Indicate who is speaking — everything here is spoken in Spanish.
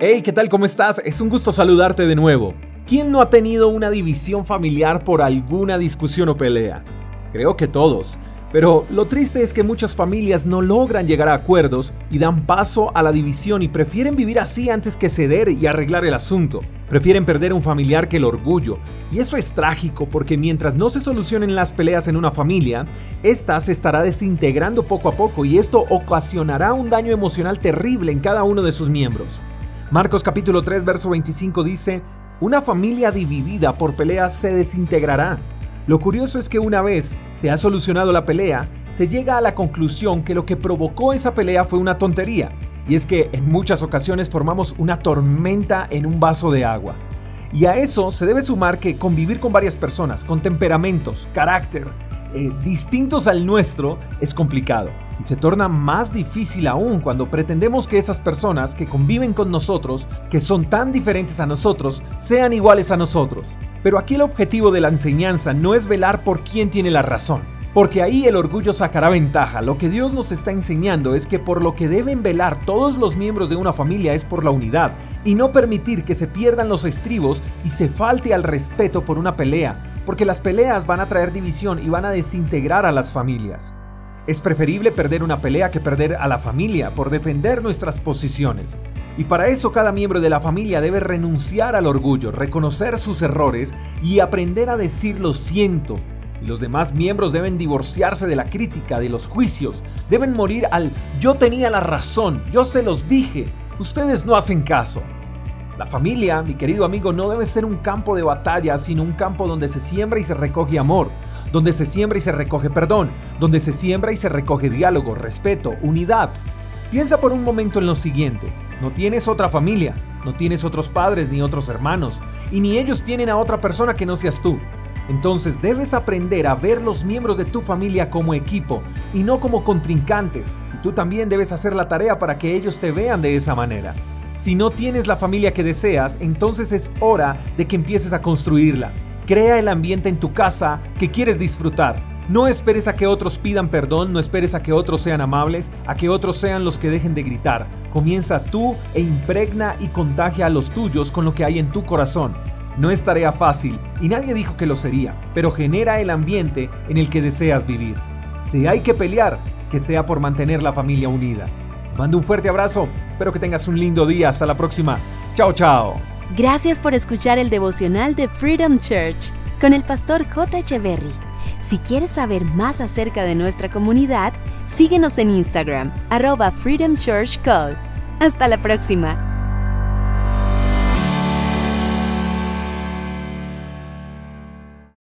Speaker 1: Hey, ¿qué tal? ¿Cómo estás? Es un gusto saludarte de nuevo. ¿Quién no ha tenido una división familiar por alguna discusión o pelea? Creo que todos. Pero lo triste es que muchas familias no logran llegar a acuerdos y dan paso a la división y prefieren vivir así antes que ceder y arreglar el asunto. Prefieren perder un familiar que el orgullo. Y eso es trágico porque mientras no se solucionen las peleas en una familia, esta se estará desintegrando poco a poco y esto ocasionará un daño emocional terrible en cada uno de sus miembros. Marcos capítulo 3 verso 25 dice, una familia dividida por peleas se desintegrará. Lo curioso es que una vez se ha solucionado la pelea, se llega a la conclusión que lo que provocó esa pelea fue una tontería, y es que en muchas ocasiones formamos una tormenta en un vaso de agua. Y a eso se debe sumar que convivir con varias personas, con temperamentos, carácter, eh, distintos al nuestro, es complicado y se torna más difícil aún cuando pretendemos que esas personas que conviven con nosotros, que son tan diferentes a nosotros, sean iguales a nosotros. Pero aquí el objetivo de la enseñanza no es velar por quién tiene la razón, porque ahí el orgullo sacará ventaja. Lo que Dios nos está enseñando es que por lo que deben velar todos los miembros de una familia es por la unidad y no permitir que se pierdan los estribos y se falte al respeto por una pelea, porque las peleas van a traer división y van a desintegrar a las familias. Es preferible perder una pelea que perder a la familia por defender nuestras posiciones. Y para eso cada miembro de la familia debe renunciar al orgullo, reconocer sus errores y aprender a decir lo siento. Los demás miembros deben divorciarse de la crítica, de los juicios, deben morir al yo tenía la razón, yo se los dije, ustedes no hacen caso. La familia, mi querido amigo, no debe ser un campo de batalla, sino un campo donde se siembra y se recoge amor, donde se siembra y se recoge perdón, donde se siembra y se recoge diálogo, respeto, unidad. Piensa por un momento en lo siguiente, no tienes otra familia, no tienes otros padres ni otros hermanos, y ni ellos tienen a otra persona que no seas tú. Entonces debes aprender a ver los miembros de tu familia como equipo y no como contrincantes, y tú también debes hacer la tarea para que ellos te vean de esa manera. Si no tienes la familia que deseas, entonces es hora de que empieces a construirla. Crea el ambiente en tu casa que quieres disfrutar. No esperes a que otros pidan perdón, no esperes a que otros sean amables, a que otros sean los que dejen de gritar. Comienza tú e impregna y contagia a los tuyos con lo que hay en tu corazón. No es tarea fácil y nadie dijo que lo sería, pero genera el ambiente en el que deseas vivir. Si hay que pelear, que sea por mantener la familia unida. Mando un fuerte abrazo. Espero que tengas un lindo día. Hasta la próxima. Chao, chao.
Speaker 2: Gracias por escuchar el devocional de Freedom Church con el pastor J. Echeverry. Si quieres saber más acerca de nuestra comunidad, síguenos en Instagram, arroba Freedom Church Call. Hasta la próxima.